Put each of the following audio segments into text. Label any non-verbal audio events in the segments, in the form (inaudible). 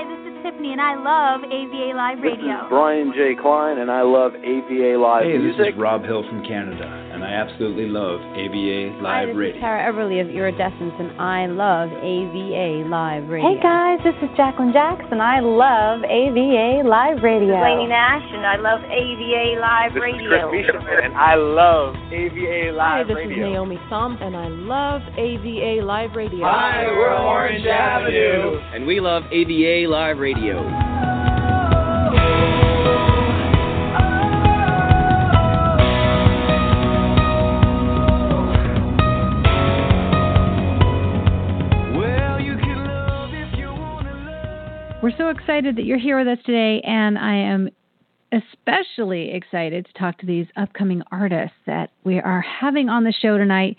Hi, this is Tiffany, and I love AVA Live Radio. This is Brian J. Klein, and I love AVA Live hey, music. this is Rob Hill from Canada and I absolutely love AVA Live Hi, this Radio. is Tara Everly of Iridescence, and I love AVA Live Radio. Hey guys, this is Jacqueline Jackson. I love AVA Live Radio. This is Lainey Nash, and I love AVA Live this Radio. This is Chris Misha, and I love AVA Live Hi, this Radio. is Naomi Thumb, and I love AVA Live Radio. Hi, we're Orange Avenue, and we love AVA Live Radio. Excited that you're here with us today, and I am especially excited to talk to these upcoming artists that we are having on the show tonight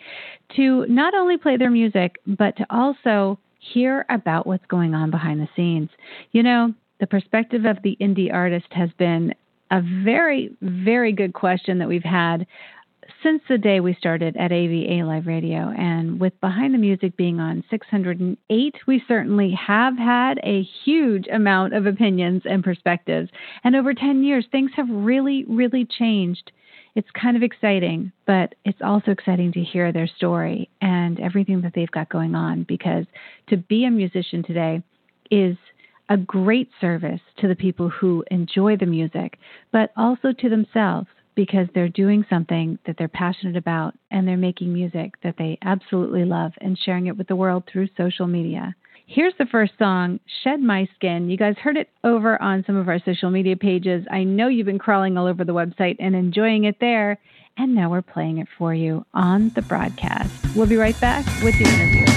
to not only play their music, but to also hear about what's going on behind the scenes. You know, the perspective of the indie artist has been a very, very good question that we've had since the day we started at AVA Live Radio, and with Behind the Music being on 608, we certainly have had a huge amount of opinions and perspectives. And over 10 years, things have really, really changed. It's kind of exciting, but it's also exciting to hear their story and everything that they've got going on because to be a musician today is a great service to the people who enjoy the music, but also to themselves because they're doing something that they're passionate about and they're making music that they absolutely love and sharing it with the world through social media. Here's the first song, Shed My Skin. You guys heard it over on some of our social media pages. I know you've been crawling all over the website and enjoying it there. And now we're playing it for you on the broadcast. We'll be right back with the interview.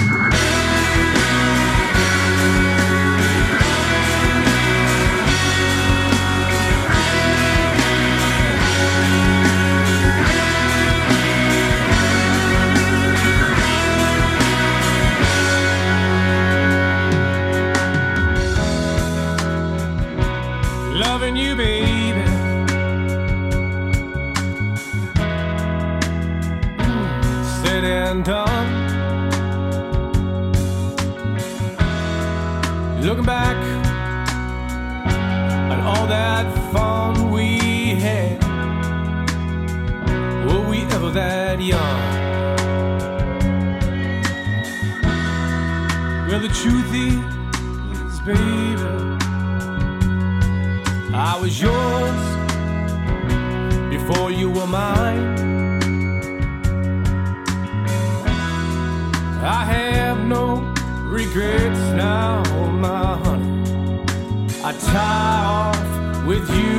With you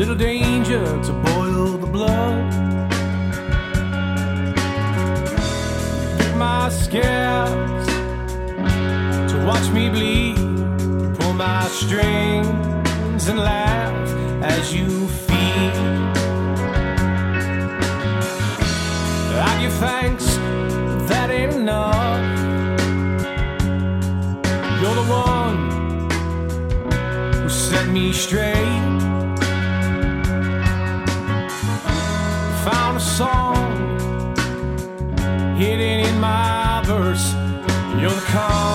Little danger to boil the blood. Pick my scabs to watch me bleed. Pull my strings and laugh as you feed. I give thanks, that ain't enough. You're the one who set me straight. You're the calm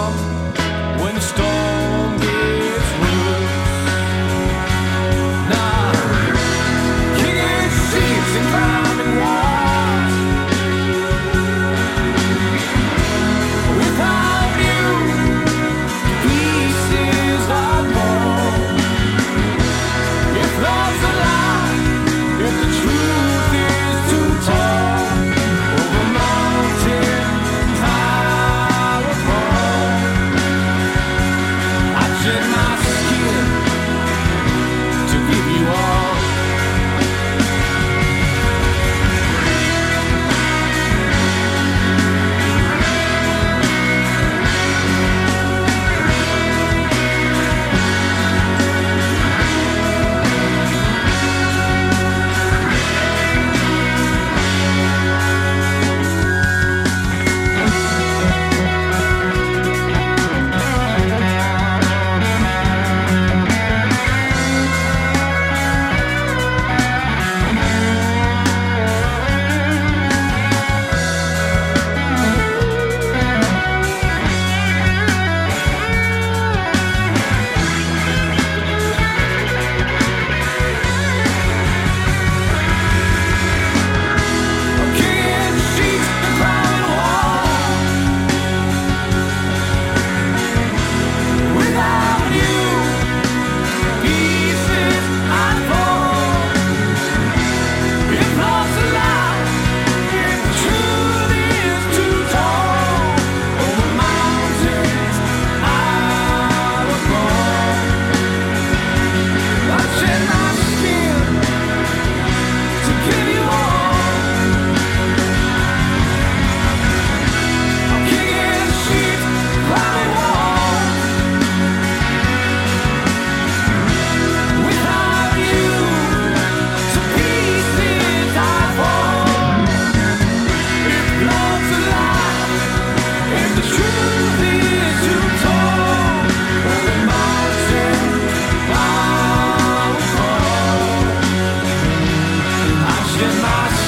in my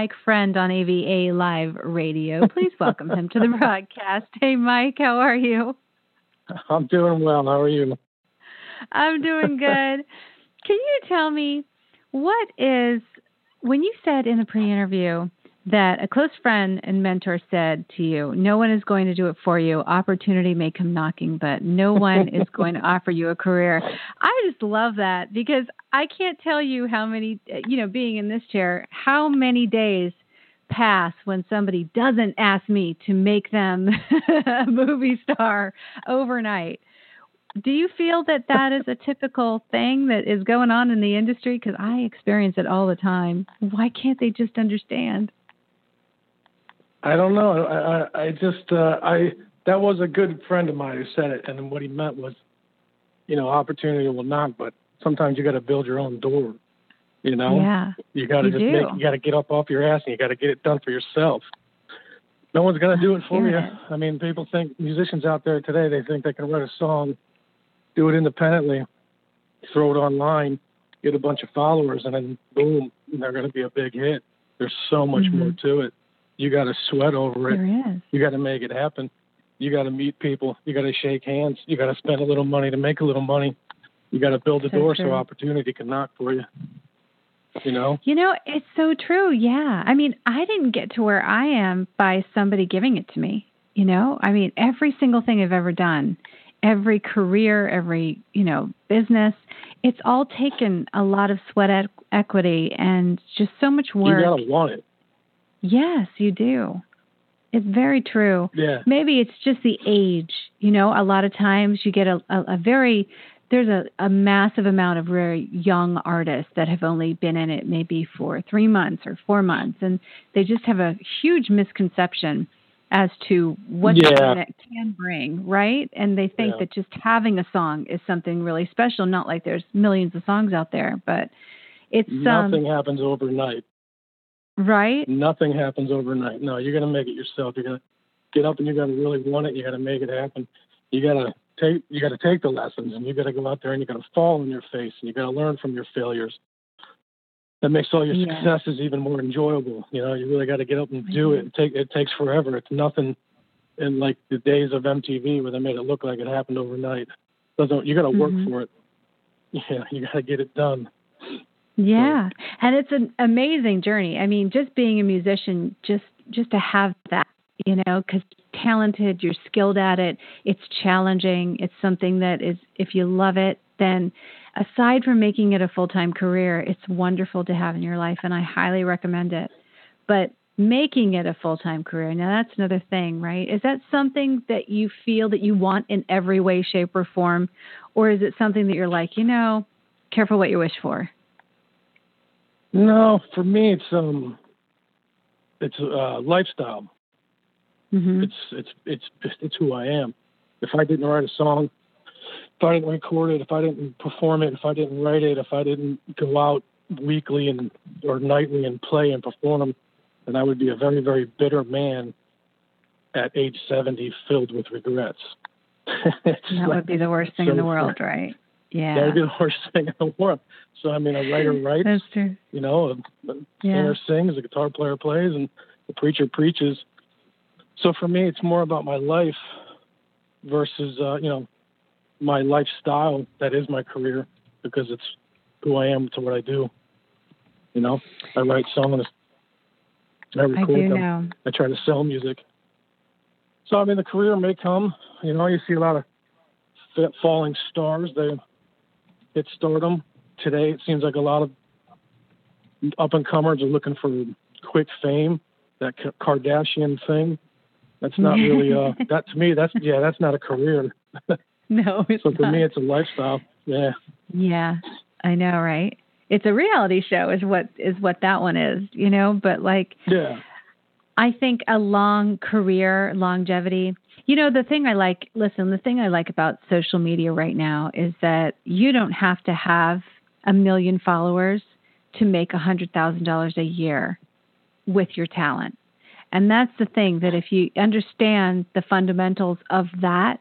Mike Friend on AVA Live Radio. Please welcome him to the (laughs) broadcast. Hey, Mike, how are you? I'm doing well. How are you? I'm doing (laughs) good. Can you tell me what is, when you said in the pre interview that a close friend and mentor said to you, No one is going to do it for you. Opportunity may come knocking, but no (laughs) one is going to offer you a career. I just love that because I can't tell you how many, eh, you know, being in this chair, how many days pass when somebody doesn't ask me to make them (laughs) a movie star overnight. Do you feel that that is a typical thing that is going on in the industry? Because I experience it all the time. Why can't they just understand? I don't know. I I, I just uh, I that was a good friend of mine who said it, and what he meant was, you know, opportunity will knock, but sometimes you got to build your own door. You know, yeah, you got to just do. make you got to get up off your ass and you got to get it done for yourself. No one's gonna do it for you. I mean, people think musicians out there today they think they can write a song, do it independently, throw it online, get a bunch of followers, and then boom, they're gonna be a big hit. There's so much mm-hmm. more to it. You got to sweat over it. There is. You got to make it happen. You got to meet people. You got to shake hands. You got to spend a little money to make a little money. You got to build a so door true. so opportunity can knock for you. You know? You know, it's so true. Yeah. I mean, I didn't get to where I am by somebody giving it to me. You know, I mean, every single thing I've ever done, every career, every, you know, business, it's all taken a lot of sweat equity and just so much work. You got to want it. Yes, you do. It's very true. Yeah. Maybe it's just the age. You know, a lot of times you get a, a, a very there's a, a massive amount of very young artists that have only been in it maybe for three months or four months, and they just have a huge misconception as to what yeah. it can bring, right? And they think yeah. that just having a song is something really special. Not like there's millions of songs out there, but it's nothing um, happens overnight. Right. Nothing happens overnight. No, you're gonna make it yourself. You're gonna get up and you gotta really want it. You gotta make it happen. You gotta take you gotta take the lessons and you gotta go out there and you gotta fall on your face and you gotta learn from your failures. That makes all your Yeah. successes even more enjoyable. You know, you really got to get up and do it. It take it takes forever. It's nothing in like the days of MTV where they made it look like it happened overnight. Doesn't you got to work Mhm. for it? (laughs) Yeah, you got to get it done. Yeah, and it's an amazing journey. I mean, just being a musician, just just to have that, you know, because talented, you're skilled at it. It's challenging. It's something that is, if you love it, then aside from making it a full time career, it's wonderful to have in your life, and I highly recommend it. But making it a full time career, now that's another thing, right? Is that something that you feel that you want in every way, shape, or form, or is it something that you're like, you know, careful what you wish for? No, for me it's um it's a uh, lifestyle. Mm-hmm. It's it's it's it's who I am. If I didn't write a song, if I didn't record it, if I didn't perform it, if I didn't write it, if I didn't go out weekly and or nightly and play and perform, then I would be a very very bitter man at age 70 filled with regrets. (laughs) that like, would be the worst thing so in the world, right? Yeah. That would be the (laughs) worst thing in the world. So I mean, a writer writes. That's true. You know, a, a singer sings, a guitar player plays, and the preacher preaches. So for me, it's more about my life versus uh, you know my lifestyle. That is my career because it's who I am to what I do. You know, I write songs. I record I do them. know. I try to sell music. So I mean, the career may come. You know, you see a lot of falling stars. They hit stardom. Today, it seems like a lot of up and comers are looking for quick fame. That Kardashian thing. That's not (laughs) really uh that to me. That's yeah. That's not a career. (laughs) no, it's so for not. me, it's a lifestyle. Yeah. Yeah, I know, right? It's a reality show, is what is what that one is, you know. But like, yeah, I think a long career, longevity. You know, the thing I like, listen, the thing I like about social media right now is that you don't have to have a million followers to make a hundred thousand dollars a year with your talent. And that's the thing that if you understand the fundamentals of that,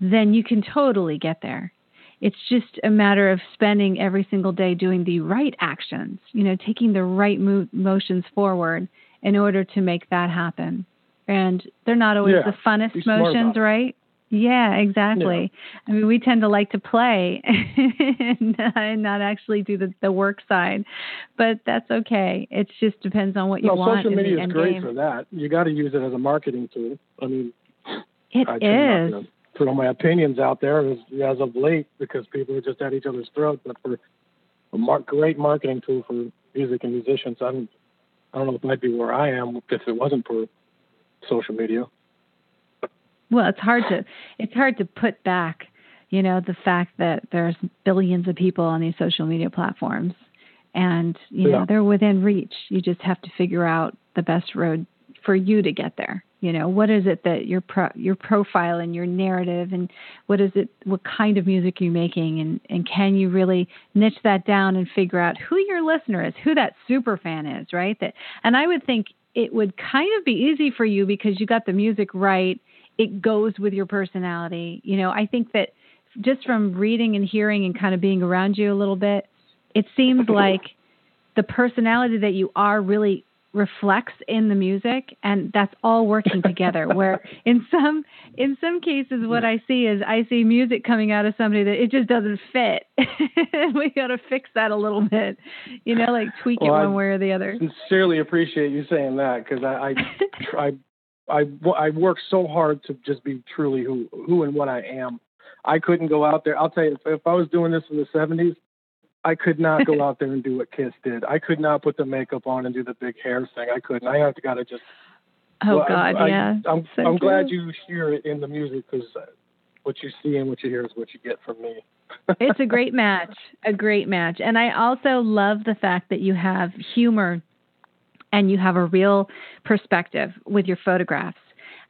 then you can totally get there. It's just a matter of spending every single day doing the right actions, you know, taking the right mo- motions forward in order to make that happen. And they're not always Yeah, the funnest motions, right? Yeah, exactly. I mean, we tend to like to play (laughs) and not actually do the, the work side, but that's okay. It just depends on what you no, want. social media is great game. for that. You got to use it as a marketing tool. I mean, It I is. throw my opinions out there as, as of late because people are just at each other's throats. But for a mar- great marketing tool for music and musicians, I'm, I don't know if I'd be where I am if it wasn't for social media. Well, it's hard to it's hard to put back, you know, the fact that there's billions of people on these social media platforms, and you Yeah. know they're within reach. You just have to figure out the best road for you to get there. You know, what is it that your pro, your profile and your narrative, and what is it? What kind of music you're making, and and can you really niche that down and figure out who your listener is, who that super fan is, right? That, and I would think it would kind of be easy for you because you got the music right it goes with your personality. You know, I think that just from reading and hearing and kind of being around you a little bit, it seems (laughs) like the personality that you are really reflects in the music and that's all working (laughs) together where in some in some cases what i see is i see music coming out of somebody that it just doesn't fit (laughs) we got to fix that a little bit you know like tweak Well, it I one way or the other Sincerely appreciate you saying that because I, I, (laughs) I, I, I work so hard to just be truly who, who and what I am. I couldn't go out there. I'll tell you, if, if I was doing this in the '70s, I could not go (laughs) out there and do what Kiss did. I could not put the makeup on and do the big hair thing. I couldn't. I have to gotta just. oh well, god I, yeah I, I'm So I'm glad you hear it in the music because uh, what you see and what you hear is what you get from me. (laughs) it's a great match, a great match. And I also love the fact that you have humor and you have a real perspective with your photographs.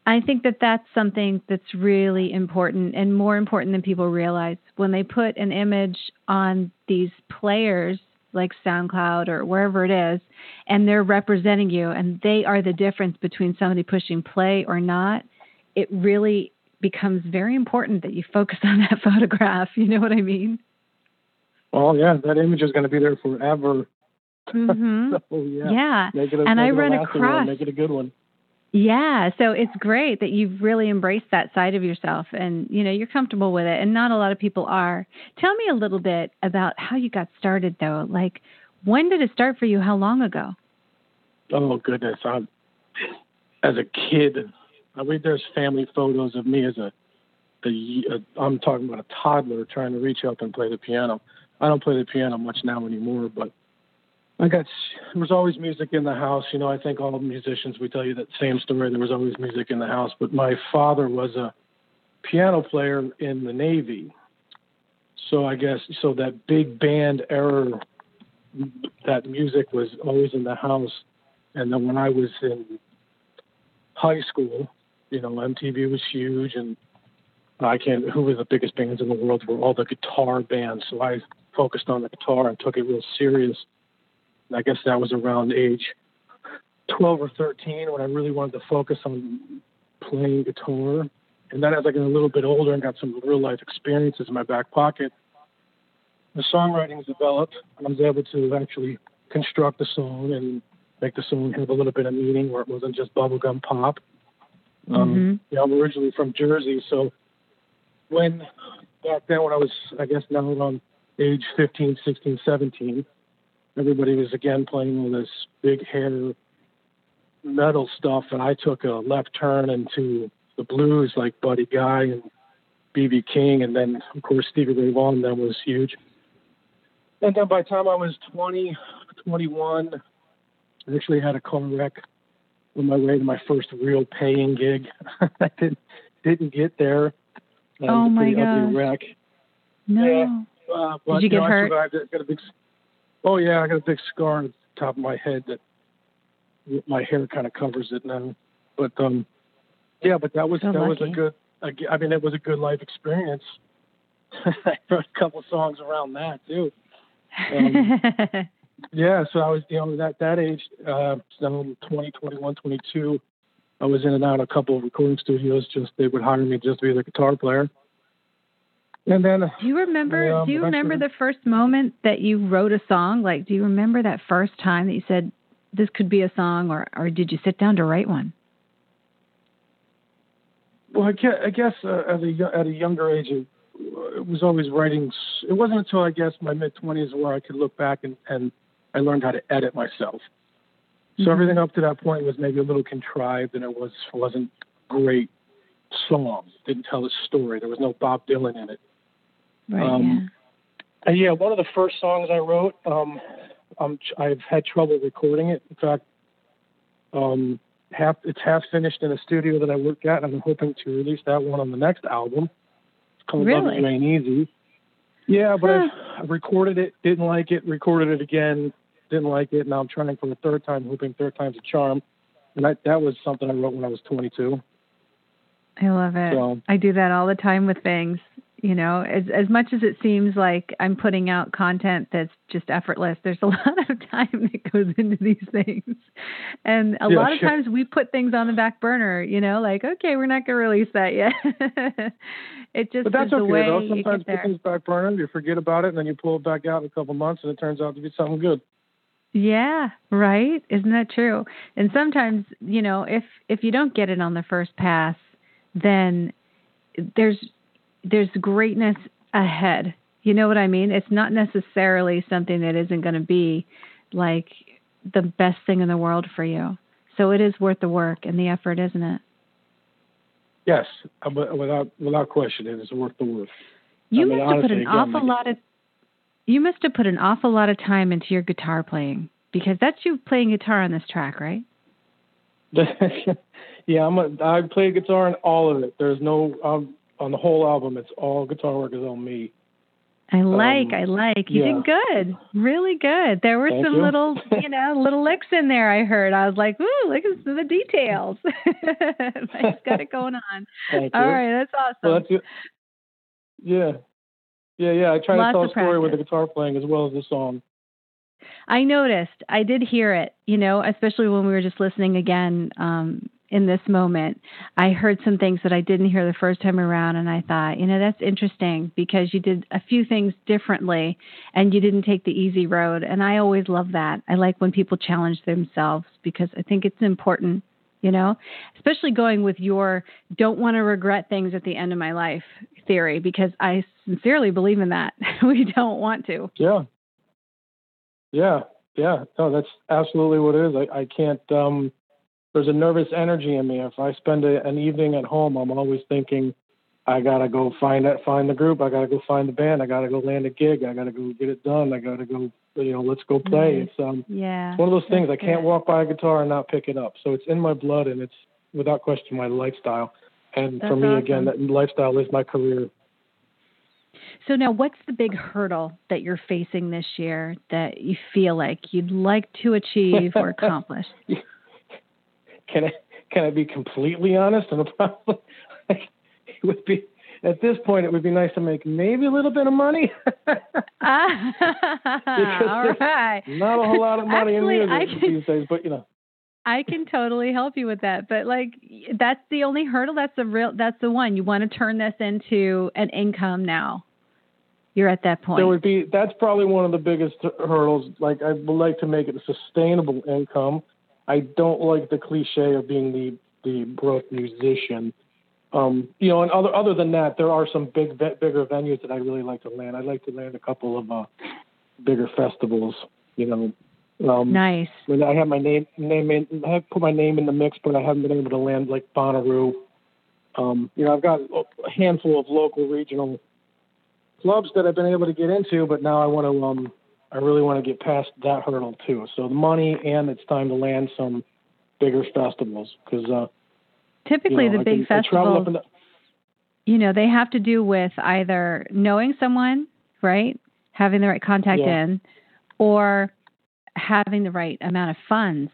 I think that that's something that's really important and more important than people realize. When they put an image on these players like SoundCloud or wherever it is, and they're representing you and they are the difference between somebody pushing play or not, it really becomes very important that you focus on that (laughs) photograph. You know what I mean? Well, yeah, that image is going to be there forever. Mm-hmm. (laughs) So yeah, Yeah. It And I run one, across- Make it a good one. Yeah, so it's great that you've really embraced that side of yourself and you know you're comfortable with it and not a lot of people are. Tell me a little bit about how you got started though. Like when did it start for you? How long ago? Oh goodness, I'm as a kid. I mean, there's family photos of me as a the uh, I'm talking about a toddler trying to reach up and play the piano. I don't play the piano much now anymore, but I got there was always music in the house. You know, I think all musicians we tell you that same story. There was always music in the house, but my father was a piano player in the Navy. So I guess so that big band era that music was always in the house. And then when I was in high school, you know, MTV was huge, and I can't. Who were the biggest bands in the world? Were all the guitar bands. So I focused on the guitar and took it real serious. I guess that was around age 12 or 13 when I really wanted to focus on playing guitar. And then as I got a little bit older and got some real life experiences in my back pocket, the songwriting's developed. I was able to actually construct the song and make the song have a little bit of meaning where it wasn't just bubblegum pop. Um, Mhm. yeah, I'm originally from Jersey, so when back then when I was, I guess now around age 15, 16, 17, everybody was again playing all this big hair metal stuff, and I took a left turn into the blues like Buddy Guy and BB King, and then of course Stevie Ray Vaughan then was huge. And then by the time I was 20, 21, I actually had a car wreck on my way to my first real paying gig. (laughs) I didn't didn't get there. It Oh, my ugly wreck. No. Yeah. Uh, but, you get know, hurt? I survived it. Got a big. Oh yeah, I got a big scar on the top of my head that my hair kind of covers it now. But um, yeah, but that was So that was a good. I mean, it was a good life experience. I (laughs) wrote a couple songs around that too. Um, (laughs) Yeah, so I was, you know, that that age, uh, so 20, 21, 22, I was in and out of a couple of recording studios. Just they would hire me just to be the guitar player. And then Do you remember Yeah, do you remember the first moment that you wrote a song? Like do you remember that first time that you said this could be a song or or did you sit down to write one? Well, I guess, I guess uh, at a at a younger age, it, it was always writing. It wasn't until I guess my mid twenties where I could look back and and I learned how to edit myself. So Mhm. everything up to that point was maybe a little contrived, and it was wasn't great song. Didn't tell a story. There was no Bob Dylan in it. Right. Um, And yeah, one of the first songs I wrote, um, um, I've had trouble recording it. In fact, um, half it's half finished in a studio that I work at, and I'm hoping to release that one on the next album. It's called Love Really? You Ain't Easy. Yeah, but Huh. I, I recorded it, didn't like it, recorded it again, didn't like it. Now I'm trying for a third time, hoping third time's a charm. And that that was something I wrote when I was 22. I love it. So- I do that all the time with things. You know, as as much as it seems like I'm putting out content that's just effortless, there's a (laughs) lot of time that goes into these things. And a Yeah, lot of sure. times we put things on the back burner, you know, like, okay, we're not going to release that yet. (laughs) it just But that's is the okay way though. you Sometimes put things back burner, you forget about it, and then you pull it back out in a couple months, and it turns out to be something good. Yeah, right. Isn't that true? And sometimes, you know, if if you don't get it on the first pass, then there's there's greatness ahead. You know what I mean? It's not necessarily something that isn't going to be like the best thing in the world for you. So it is worth the work and the effort, isn't it? Yes, uh, without without question, it is worth the work. You I mean, must have put an awful lot of you must have put an awful lot of time into your guitar playing because that's you playing guitar on this track, right? (laughs) yeah, I'm a, I play guitar in all of it. There's no um, on the whole album. It's all guitar work is on me. I like, Um, I like. You yeah. did good, really good. There were Thank some you. little, (laughs) you know, little licks in there. I heard. I was like, ooh, look at the details. (laughs) Nice, got it going on. Thank you. All right, that's awesome. Well, that's. Yeah, yeah, yeah. I try Lots to tell a story with the guitar playing as well as the song. I noticed. I did hear it, you know, especially when we were just listening again um, in this moment. I heard some things that I didn't hear the first time around, and I thought, you know, that's interesting because you did a few things differently and you didn't take the easy road. And I always love that. I like when people challenge themselves because I think it's important, you know, especially going with your don't want to regret things at the end of my life theory because I sincerely believe in that. (laughs) we don't want to. Yeah. Yeah, yeah. No, that's absolutely what it is. I, I can't. um There's a nervous energy in me. If I spend a, an evening at home, I'm always thinking, I gotta go find that, find the group. I gotta go find the band. I gotta go land a gig. I gotta go get it done. I gotta go. You know, let's go play. Nice. It's um, Yeah. it's one of those things. I can't good. walk by a guitar and not pick it up. So it's in my blood, and it's without question my lifestyle. And for That's me, again, that lifestyle is my career. So now, what's the big hurdle that you're facing this year that you feel like you'd like to achieve or (laughs) accomplish? Can I can I be completely honest? And the problem (laughs) it would be at this point it would be nice to make maybe a little bit of money. (laughs) ah, (laughs) all. Not a whole lot of money Actually, in music can- these days, but you know. I can totally help you with that, but like that's the only hurdle. That's the real. That's the one. You want to turn this into an income now. You're at that point. There would be that's probably one of the biggest hurdles. Like I would like to make it a sustainable income. I don't like the cliche of being the the broke musician. Um, you know, and other other than that, there are some big bigger venues that I really like to land. I'd like to land a couple of uh, bigger festivals. You know, um, nice. when I have my name name in, I have put my name in the mix, but I haven't been able to land like Bonnaroo. Um, you know, I've got a handful of local regional clubs that I've been able to get into, but now I want to um, I really want to get past that hurdle too. So the money and it's time to land some bigger festivals because uh, Typically, you know, the I big can, festivals. down- you know, they have to do with either knowing someone, right? Having the right contact Yeah. in, or having the right amount of funds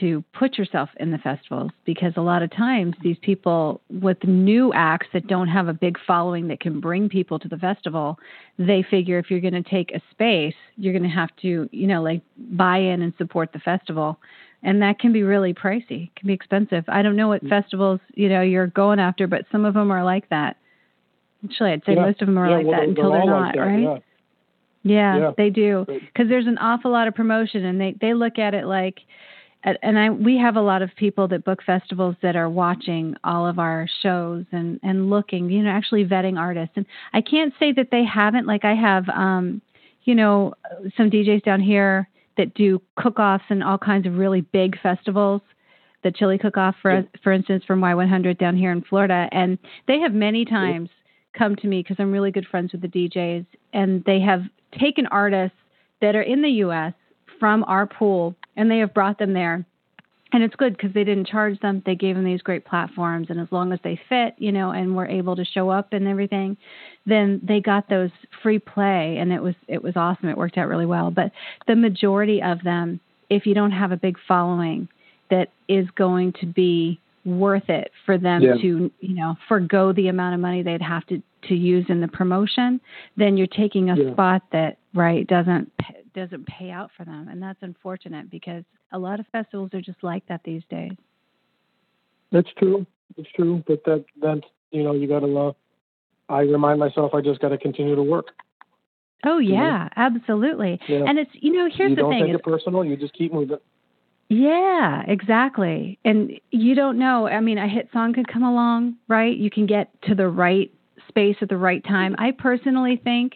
to put yourself in the festivals. Because a lot of times, these people with new acts that don't have a big following that can bring people to the festival, they figure if you're going to take a space, you're going to have to, you know, like buy in and support the festival. And that can be really pricey, can be expensive. I don't know what festivals, you know, you're going after, but some of them are like that. Actually, I'd say Yeah. most of them are Yeah, like well, that until they're they're not, like right? yeah. Yeah, Yeah. they do. Because there's an awful lot of promotion, and they they look at it like, and I we have a lot of people that book festivals that are watching all of our shows and and looking, you know, actually vetting artists. And I can't say that they haven't. Like I have, um, you know, some DJs down here that do cook-offs and all kinds of really big festivals. The chili cook-off, for for instance, from Y100 down here in Florida, and they have many times come to me because I'm really good friends with the DJs, and they have taken artists that are in the U.S. from our pool, and they have brought them there. And it's good because they didn't charge them. They gave them these great platforms, and as long as they fit, you know, and were able to show up and everything, then they got those free play, and it was it was awesome. It worked out really well. But the majority of them, if you don't have a big following, that is going to be worth it for them Yeah. to you know forego the amount of money they'd have to to use in the promotion then you're taking a Yeah. spot that right doesn't doesn't pay out for them and that's unfortunate because a lot of festivals are just like that these days That's true. It's true. But that that you know you got to. Uh, I remind myself I just got to continue to work. oh You know? yeah absolutely Yeah. and it's you know here's you the don't thing take it personal. You just keep moving. Yeah, exactly. And you don't know. I mean, a hit song could come along, right? You can get to the right space at the right time. I personally think,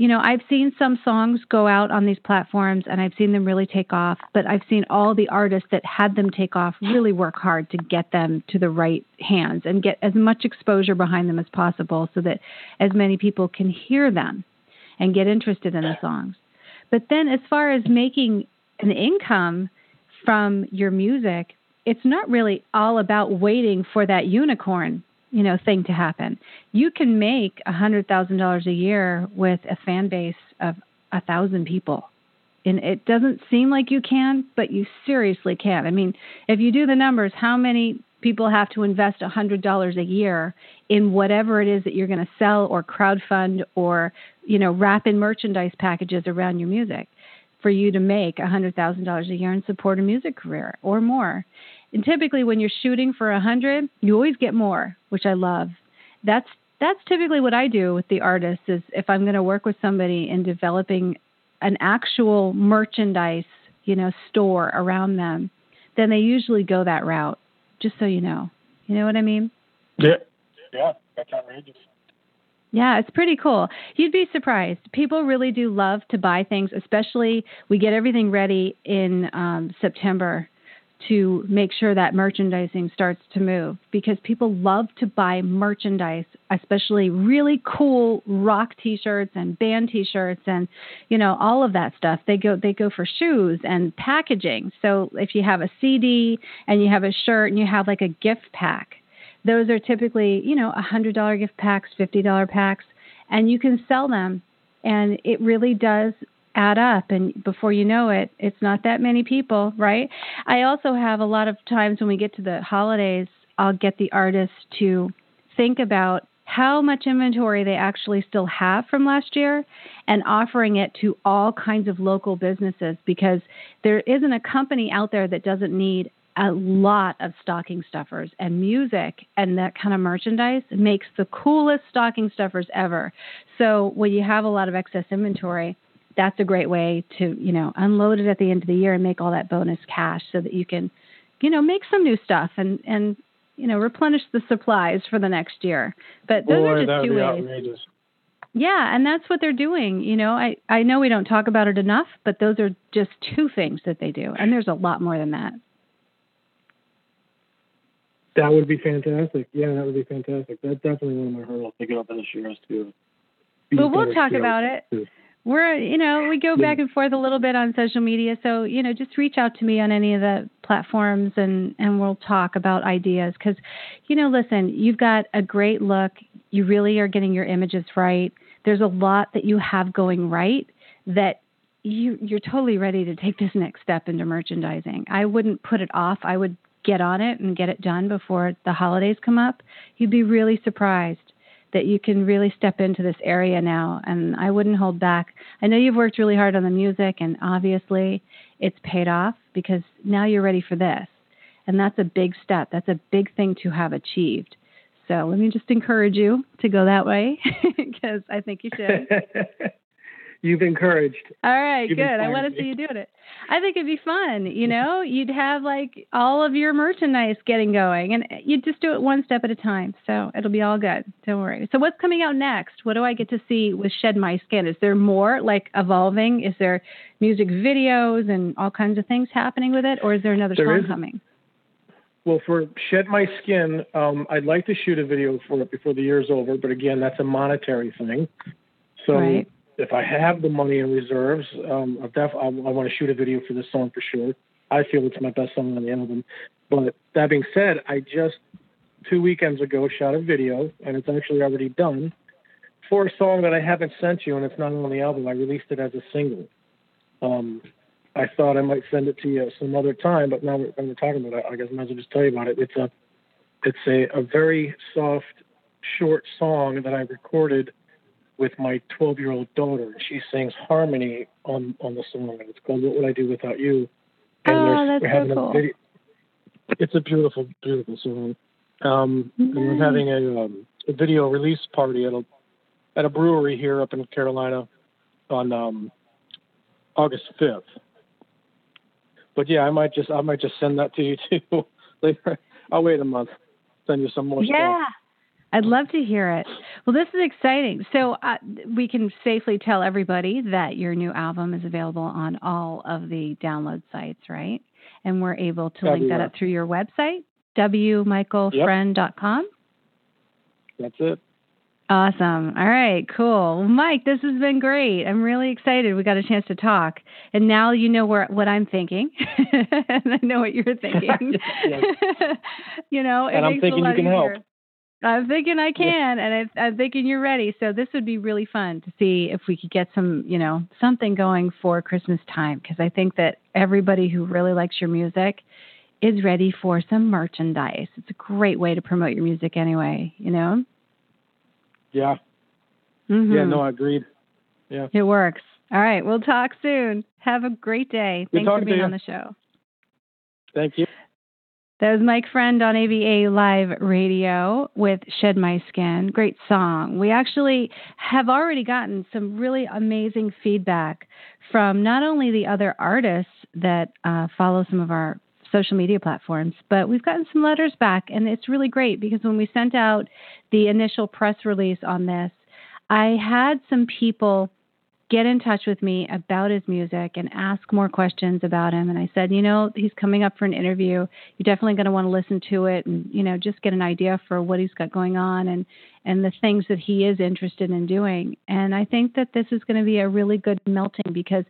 you know, I've seen some songs go out on these platforms and I've seen them really take off, but I've seen all the artists that had them take off really work hard to get them to the right hands and get as much exposure behind them as possible so that as many people can hear them and get interested in the songs. But then as far as making an income, from your music, it's not really all about waiting for that unicorn, you know, thing to happen. You can make a hundred thousand dollars a year with a fan base of a thousand people. And it doesn't seem like you can, but you seriously can. I mean, if you do the numbers, how many people have to invest a hundred dollars a year in whatever it is that you're going to sell or crowdfund or, you know, wrap in merchandise packages around your music? for you to make a hundred thousand dollars a year and support a music career or more. And typically when you're shooting for a hundred, you always get more, which I love. That's that's typically what I do with the artists is if I'm going to work with somebody in developing an actual merchandise, you know, store around them, then they usually go that route. Just so you know. You know what I mean? Yeah. Yeah. That's outrageous. Yeah, it's pretty cool. You'd be surprised. People really do love to buy things, especially we get everything ready in um, September to make sure that merchandising starts to move because people love to buy merchandise, especially really cool rock t-shirts and band t-shirts and you know all of that stuff. They go they go for shoes and packaging. So if you have a CD and you have a shirt and you have like a gift pack, those are typically, you know, $100 gift packs, $50 packs, and you can sell them. And it really does add up. And before you know it, it's not that many people, right? I also have a lot of times when we get to the holidays, I'll get the artists to think about how much inventory they actually still have from last year and offering it to all kinds of local businesses because there isn't a company out there that doesn't need a lot of stocking stuffers and music and that kind of merchandise makes the coolest stocking stuffers ever. So when you have a lot of excess inventory, that's a great way to, you know, unload it at the end of the year and make all that bonus cash so that you can, you know, make some new stuff and and you know, replenish the supplies for the next year. But those Boy, are just two ways. outrageous. Yeah, and that's what they're doing. You know, I I know we don't talk about it enough, but those are just two things that they do, and there's a lot more than that. That would be fantastic. Yeah, that would be fantastic. That's definitely one of my hurdles to get over this year is to. But we'll talk about it. to- We're, you know, we go back and forth a little bit on social media, so you know, just reach out to me on any of the platforms, and and we'll talk about ideas. Because, you know, listen, you've got a great look. You really are getting your images right. There's a lot that you have going right that you you're totally ready to take this next step into merchandising. I wouldn't put it off. I would get on it and get it done before the holidays come up. You'd be really surprised that you can really step into this area now and I wouldn't hold back. I know you've worked really hard on the music and obviously it's paid off because now you're ready for this. And that's a big step. That's a big thing to have achieved. So let me just encourage you to go that way (laughs) because I think you should. (laughs) You've encouraged. All right, You've good. I want to see you doing it. I think it'd be fun. You (laughs) know, you'd have like all of your merchandise getting going, and you'd just do it one step at a time. So it'll be all good. Don't worry. So what's coming out next? What do I get to see with Shed My Skin? Is there more like evolving? Is there music videos and all kinds of things happening with it, or is there another There song is- coming? Well, for Shed My Skin, um, I'd like to shoot a video for it before the year's over, but again, that's a monetary thing. So Right. If I have the money in reserves, um, I'll def- I, I want to shoot a video for this song for sure. I feel it's my best song on the album. But that being said, I just two weekends ago shot a video, and it's actually already done for a song that I haven't sent you, and it's not on the album. I released it as a single. Um, I thought I might send it to you some other time, but now we're, we're talking about it, I guess I might as well just tell you about it. It's a, it's a, a very soft, short song that I recorded with my 12 year old daughter. She sings harmony on on the song, it's called "What Would I Do Without You." And Oh, that's we're so having cool. a video. It's a beautiful, beautiful song. Um, and we're having a, um, a video release party at a at a brewery here up in Carolina on um, August 5th. But yeah, I might just I might just send that to you too (laughs) later. I'll wait a month. Send you some more Yeah. stuff. I'd love to hear it. Well, this is exciting. So uh, we can safely tell everybody that your new album is available on all of the download sites, right? And we're able to link that up through your website, wmichaelfriend.com. That's it. Awesome. All right, cool. Mike, this has been great. I'm really excited we got a chance to talk. And now you know where what I'm thinking. and (laughs) I know what you're thinking. (laughs) (laughs) You know, it And I'm makes it a thinking you lot can help. I'm thinking I can, and I, I'm thinking you're ready. So this would be really fun to see if we could get some, you know, something going for Christmas time because I think that everybody who really likes your music is ready for some merchandise. It's a great way to promote your music anyway, you know. Yeah. Mhm. Yeah, no, I agreed. Yeah. It works. All right, we'll talk soon. Have a great day. Good Thanks for being on the show. Thank you. That was Mike Friend on AVA Live Radio with Shed My Skin. Great song. We actually have already gotten some really amazing feedback from not only the other artists that uh, follow some of our social media platforms, but we've gotten some letters back, and it's really great because when we sent out the initial press release on this, I had some people get in touch with me about his music and ask more questions about him. And I said, you know, he's coming up for an interview. You're definitely going to want to listen to it and, you know, just get an idea for what he's got going on and, and the things that he is interested in doing. And I think that this is going to be a really good melting because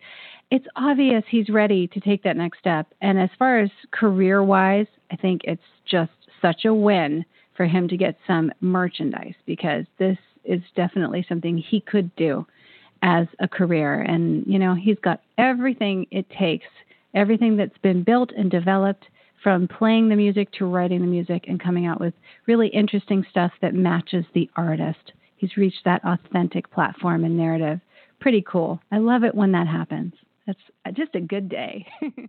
it's obvious he's ready to take that next step. And as far as career wise, I think it's just such a win for him to get some merchandise because this is definitely something he could do as a career. And, you know, he's got everything it takes, everything that's been built and developed from playing the music to writing the music and coming out with really interesting stuff that matches the artist. He's reached that authentic platform and narrative. Pretty cool. I love it when that happens. That's just a good day. (laughs)